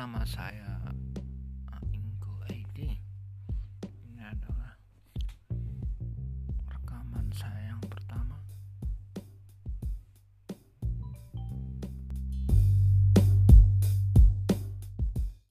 nama saya.